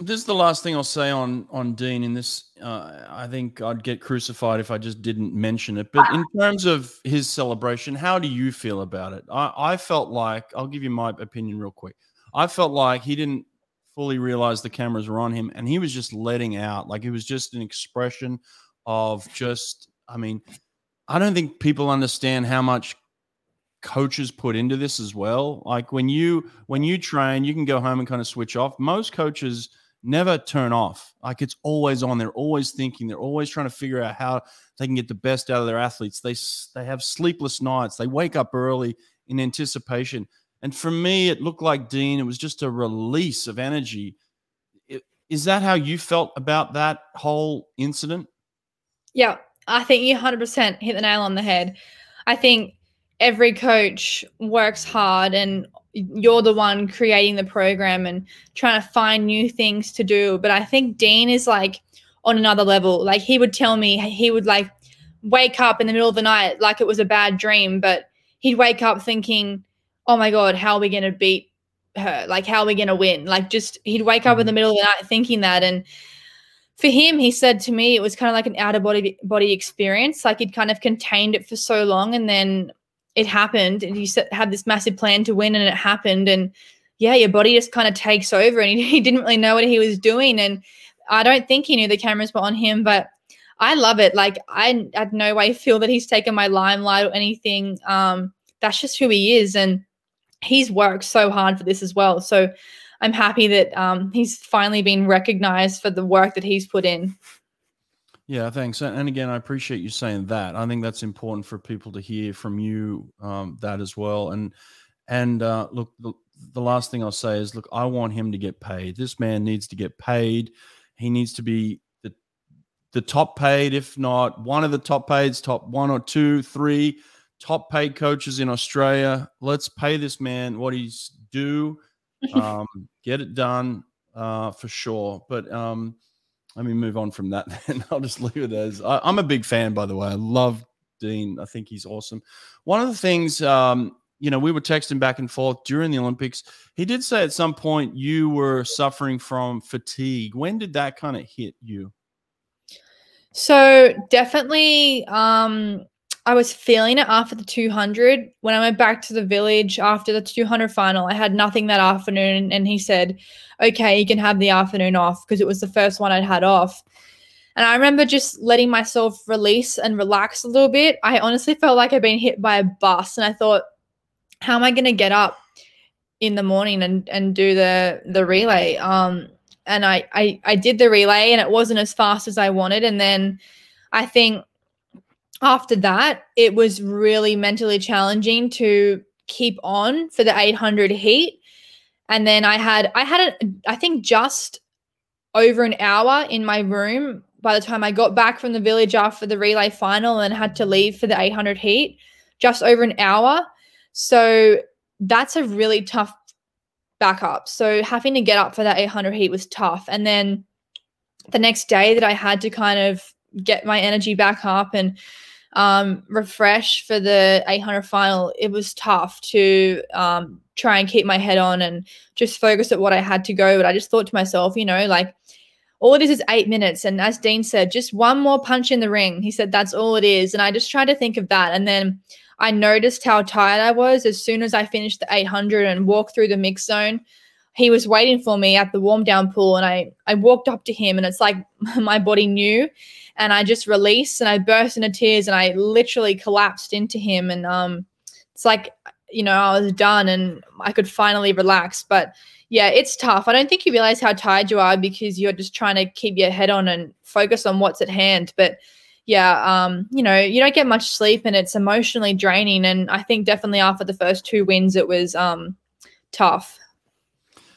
This is the last thing I'll say on on Dean. In this, uh, I think I'd get crucified if I just didn't mention it. But in terms of his celebration, how do you feel about it? I, I felt like I'll give you my opinion real quick. I felt like he didn't fully realize the cameras were on him, and he was just letting out. Like it was just an expression of just, I mean, I don't think people understand how much coaches put into this as well. Like when you when you train, you can go home and kind of switch off. Most coaches never turn off. Like it's always on. They're always thinking. They're always trying to figure out how they can get the best out of their athletes. They they have sleepless nights. They wake up early in anticipation. And for me, it looked like Dean. It was just a release of energy. Is that how you felt about that whole incident? Yeah, I think you 100% hit the nail on the head. I think every coach works hard and you're the one creating the program and trying to find new things to do. But I think Dean is like on another level. Like he would tell me he would like wake up in the middle of the night like it was a bad dream, but he'd wake up thinking, oh my God, how are we going to beat her? Like, how are we going to win? Like, just he'd wake up in the mm-hmm. middle of the night thinking that. And for him, he said to me, it was kind of like an out of body body experience. Like he'd kind of contained it for so long, and then it happened, and he had this massive plan to win, and it happened, and yeah, your body just kind of takes over, and he, [LAUGHS] he didn't really know what he was doing, and I don't think he knew the cameras were on him, but I love it. Like I had no way feel that he's taken my limelight or anything. Um, that's just who he is, and he's worked so hard for this as well. So I'm happy that um, he's finally been recognized for the work that he's put in. Yeah, thanks. And again, I appreciate you saying that. I think that's important for people to hear from you um, that as well. And and uh, look, the, the last thing I'll say is, look, I want him to get paid. This man needs to get paid. He needs to be the the top paid, if not one of the top paid, top one or two, three top paid coaches in Australia. Let's pay this man what he's due. [LAUGHS] Um, get it done uh, for sure. But um, let me move on from that. [LAUGHS] Then I'll just leave it as I, am a big fan, by the way. I love Dean. I think he's awesome. One of the things, um, you know, we were texting back and forth during the Olympics. He did say at some point you were suffering from fatigue. When did that kind of hit you? So definitely, um, I was feeling it after the 200. When I went back to the village after the 200 final, I had nothing that afternoon. And he said, okay, you can have the afternoon off because it was the first one I'd had off. And I remember just letting myself release and relax a little bit. I honestly felt like I'd been hit by a bus. And I thought, how am I going to get up in the morning and, and do the, the relay? Um, and I, I, I did the relay and it wasn't as fast as I wanted. And then I think after that, it was really mentally challenging to keep on for the 800 heat. And then I had, I had, a, I think just over an hour in my room by the time I got back from the village after the relay final and had to leave for the 800 heat, just over an hour. So that's a really tough backup. So having to get up for that 800 heat was tough. And then the next day that I had to kind of get my energy back up and um, refresh for the 800 final, it was tough to um, try and keep my head on and just focus at what I had to go. But I just thought to myself, you know, like all it is is eight minutes. And as Dean said, just one more punch in the ring. He said, that's all it is. And I just tried to think of that. And then I noticed how tired I was as soon as I finished the 800 and walked through the mix zone. He was waiting for me at the warm down pool, and I, I walked up to him, and it's like [LAUGHS] my body knew and I just released and I burst into tears and I literally collapsed into him. And um, it's like, you know, I was done and I could finally relax. But yeah, it's tough. I don't think you realize how tired you are because you're just trying to keep your head on and focus on what's at hand. But yeah, um, you know, you don't get much sleep and it's emotionally draining. And I think definitely after the first two wins, it was um, tough.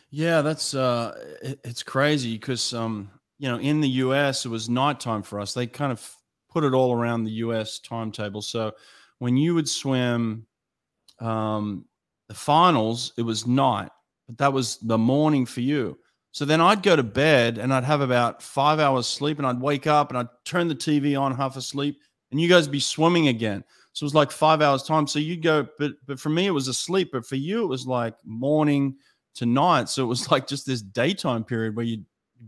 Yeah, that's uh, it, it's crazy because um, you know, in the US, it was nighttime for us. They kind of put it all around the US timetable. So when you would swim um, the finals, it was night, but that was the morning for you. So then I'd go to bed and I'd have about five hours sleep and I'd wake up and I'd turn the TV on half asleep and you guys be swimming again. So it was like five hours time. So you'd go, but but for me it was asleep, but for you it was like morning to night. So it was [LAUGHS] like just this daytime period where you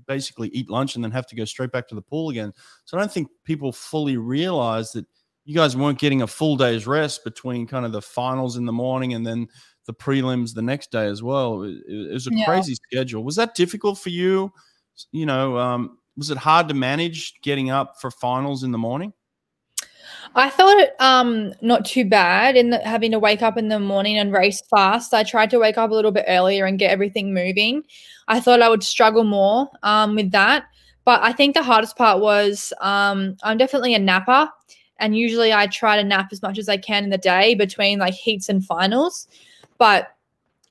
basically eat lunch and then have to go straight back to the pool again. So I don't think people fully realize that you guys weren't getting a full day's rest between kind of the finals in the morning and then the prelims the next day as well. It, it was a yeah. crazy schedule. Was that difficult for you? You know, um, was it hard to manage getting up for finals in the morning? I thought it um not too bad in the, having to wake up in the morning and race fast. I tried to wake up a little bit earlier and get everything moving. I thought I would struggle more um, with that, but I think the hardest part was um, I'm definitely a napper, and usually I try to nap as much as I can in the day between like heats and finals, but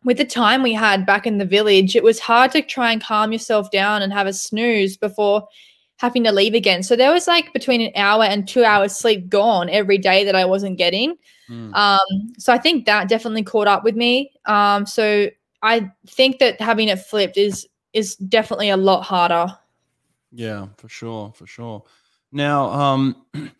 with the time we had back in the village, it was hard to try and calm yourself down and have a snooze before having to leave again. So there was like between an hour and two hours sleep gone every day that I wasn't getting. Mm. Um, so I think that definitely caught up with me. Um, so I think that having it flipped is is definitely a lot harder. Yeah, for sure, for sure. Now, um, [CLEARS THROAT]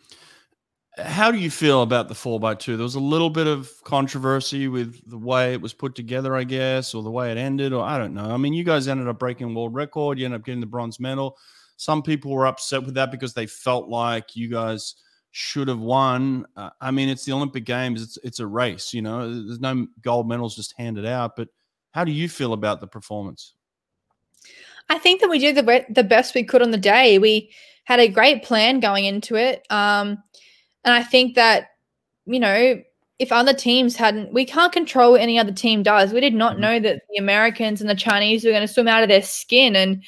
how do you feel about the four by two? There was a little bit of controversy with the way it was put together, I guess, or the way it ended, or I don't know. I mean, you guys ended up breaking world record. You ended up getting the bronze medal. Some people were upset with that because they felt like you guys should have won. Uh, I mean, it's the Olympic Games. It's it's a race. You know, there's no gold medals just handed out. But how do you feel about the performance? I think that we did the the best we could on the day. We had a great plan going into it, um, and I think that you know if other teams hadn't, we can't control what any other team does. We did not mm-hmm. know that the Americans and the Chinese were going to swim out of their skin and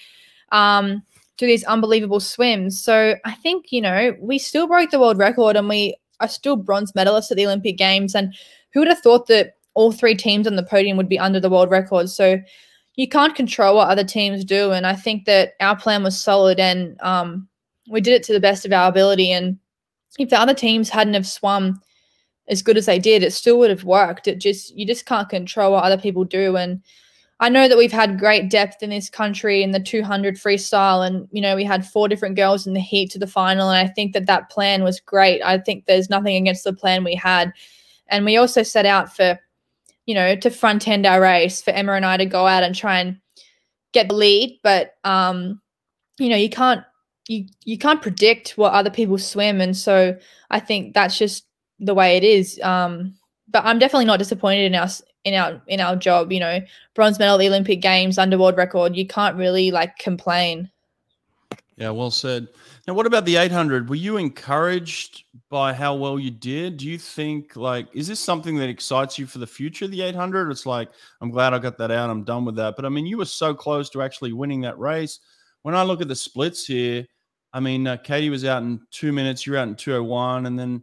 um, do these unbelievable swims. So I think, you know, we still broke the world record and we are still bronze medalists at the Olympic Games. And who would have thought that all three teams on the podium would be under the world record? So you can't control what other teams do. And I think that our plan was solid and um, we did it to the best of our ability. And if the other teams hadn't have swum as good as they did, it still would have worked. It just you just can't control what other people do. And I know that we've had great depth in this country in the 200 freestyle, and you know we had four different girls in the heat to the final, and I think that that plan was great. I think there's nothing against the plan we had, and we also set out for, you know, to front end our race for Emma and I to go out and try and get the lead, but um, you know you can't you you can't predict what other people swim, and so I think that's just the way it is. Um, but I'm definitely not disappointed in us in our in our job. You know, bronze medal the Olympic Games, underworld record. You can't really like complain. Yeah, well said. Now, what about the 800? Were you encouraged by how well you did? Do you think like is this something that excites you for the future? The 800? It's like I'm glad I got that out. I'm done with that. But I mean, you were so close to actually winning that race. When I look at the splits here, I mean, uh, Katie was out in two minutes. You're out in 201, and then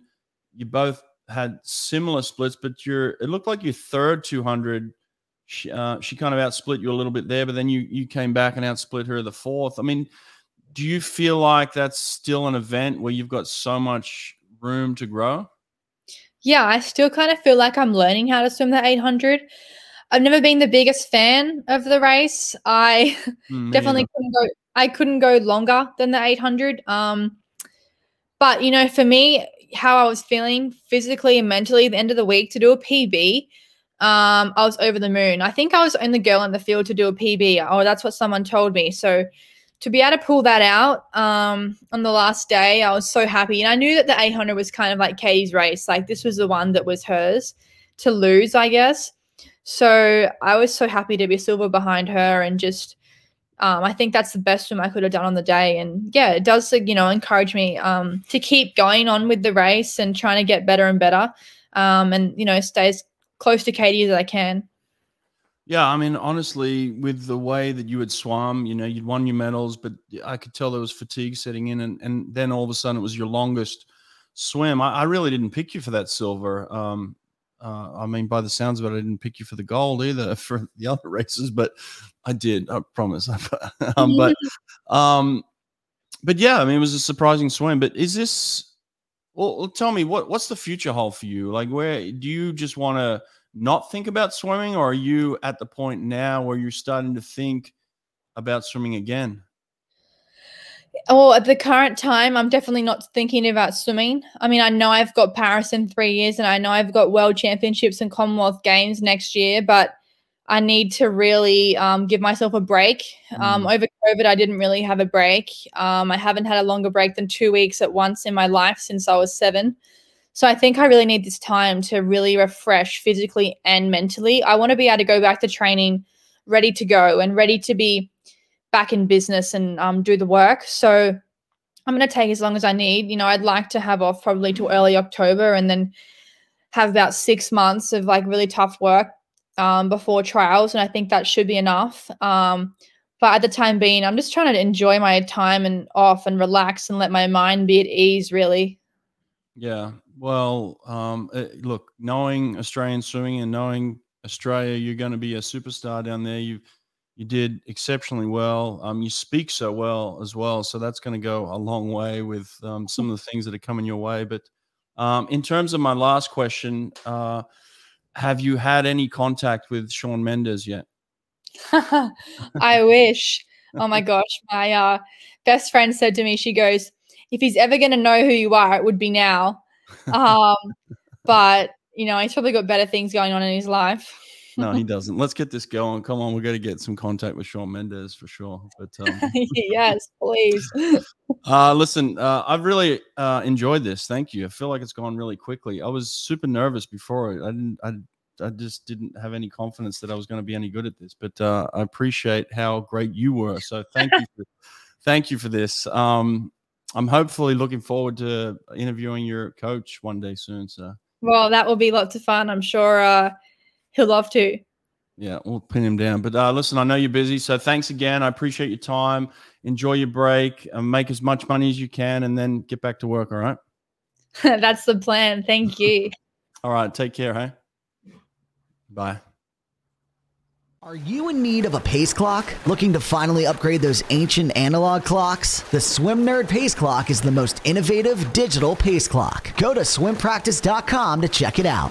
you both had similar splits, but your it looked like your third 200. She, uh, she kind of outsplit you a little bit there, but then you you came back and outsplit her the fourth. I mean, do you feel like that's still an event where you've got so much room to grow? Yeah, I still kind of feel like I'm learning how to swim the 800. I've never been the biggest fan of the race. I [LAUGHS] mm, definitely either. couldn't go. I couldn't go longer than the 800. Um, but you know, for me, how I was feeling physically and mentally at the end of the week to do a PB, um, I was over the moon. I think I was the only girl in the field to do a PB. Oh, that's what someone told me. So to be able to pull that out um, on the last day, I was so happy. And I knew that the 800 was kind of like Katie's race. Like this was the one that was hers to lose, I guess. So I was so happy to be silver behind her and just um, I think that's the best swim I could have done on the day. And yeah, it does, you know, encourage me um, to keep going on with the race and trying to get better and better um, and, you know, stay as close to Katie as I can. Yeah, I mean, honestly, with the way that you had swum, you know, you'd won your medals, but I could tell there was fatigue setting in. And, and then all of a sudden it was your longest swim. I, I really didn't pick you for that silver. Uh, I mean, by the sounds of it, I didn't pick you for the gold either [LAUGHS] for the other races, but I did. I promise. [LAUGHS] um, but, um, but yeah, I mean, it was a surprising swim. But is this? Well, tell me what what's the future hold for you? Like, where do you just want to not think about swimming, or are you at the point now where you're starting to think about swimming again? Oh, at the current time, I'm definitely not thinking about swimming. I mean, I know I've got Paris in three years and I know I've got World Championships and Commonwealth Games next year, but I need to really um, give myself a break. Um, mm. Over COVID, I didn't really have a break. Um, I haven't had a longer break than two weeks at once in my life since I was seven. So I think I really need this time to really refresh physically and mentally. I want to be able to go back to training ready to go and ready to be back in business and um, do the work. So I'm going to take as long as I need. You know, I'd like to have off probably till early October and then have about six months of like really tough work um, before trials. And I think that should be enough. Um, but at the time being, I'm just trying to enjoy my time and off and relax and let my mind be at ease, really. Yeah. Well, um, uh, look, knowing Australian swimming and knowing Australia, you're going to be a superstar down there. You've you did exceptionally well. Um, you speak so well as well, so that's going to go a long way with um, some of the things that are coming your way. But um, in terms of my last question, uh, have you had any contact with Shawn Mendes yet? [LAUGHS] I wish. Oh my [LAUGHS] gosh, my uh, best friend said to me, she goes, "If he's ever going to know who you are, it would be now." [LAUGHS] Um, but you know, he's probably got better things going on in his life no, he [LAUGHS] doesn't. Let's get this going. Come on, we got to get some contact with Shawn Mendes for sure. But [LAUGHS] um, yes, please. [LAUGHS] uh, listen, uh, I've really uh, enjoyed this. Thank you. I feel like it's gone really quickly. I was super nervous before. I didn't. I, I just didn't have any confidence that I was going to be any good at this. But uh, I appreciate how great you were. So thank you. For, thank you for this. Um, I'm hopefully looking forward to interviewing your coach one day soon. So. Well, that will be lots of fun. I'm sure uh, He'll love to. Yeah, we'll pin him down. But uh, listen, I know you're busy, so thanks again. I appreciate your time. Enjoy your break and make as much money as you can, and then get back to work. All right. [LAUGHS] That's the plan. Thank you. [LAUGHS] all right. Take care. Hey. Bye. Are you in need of a pace clock? Looking to finally upgrade those ancient analog clocks? The Swim Nerd Pace Clock is the most innovative digital pace clock. Go to swimpractice.com to check it out.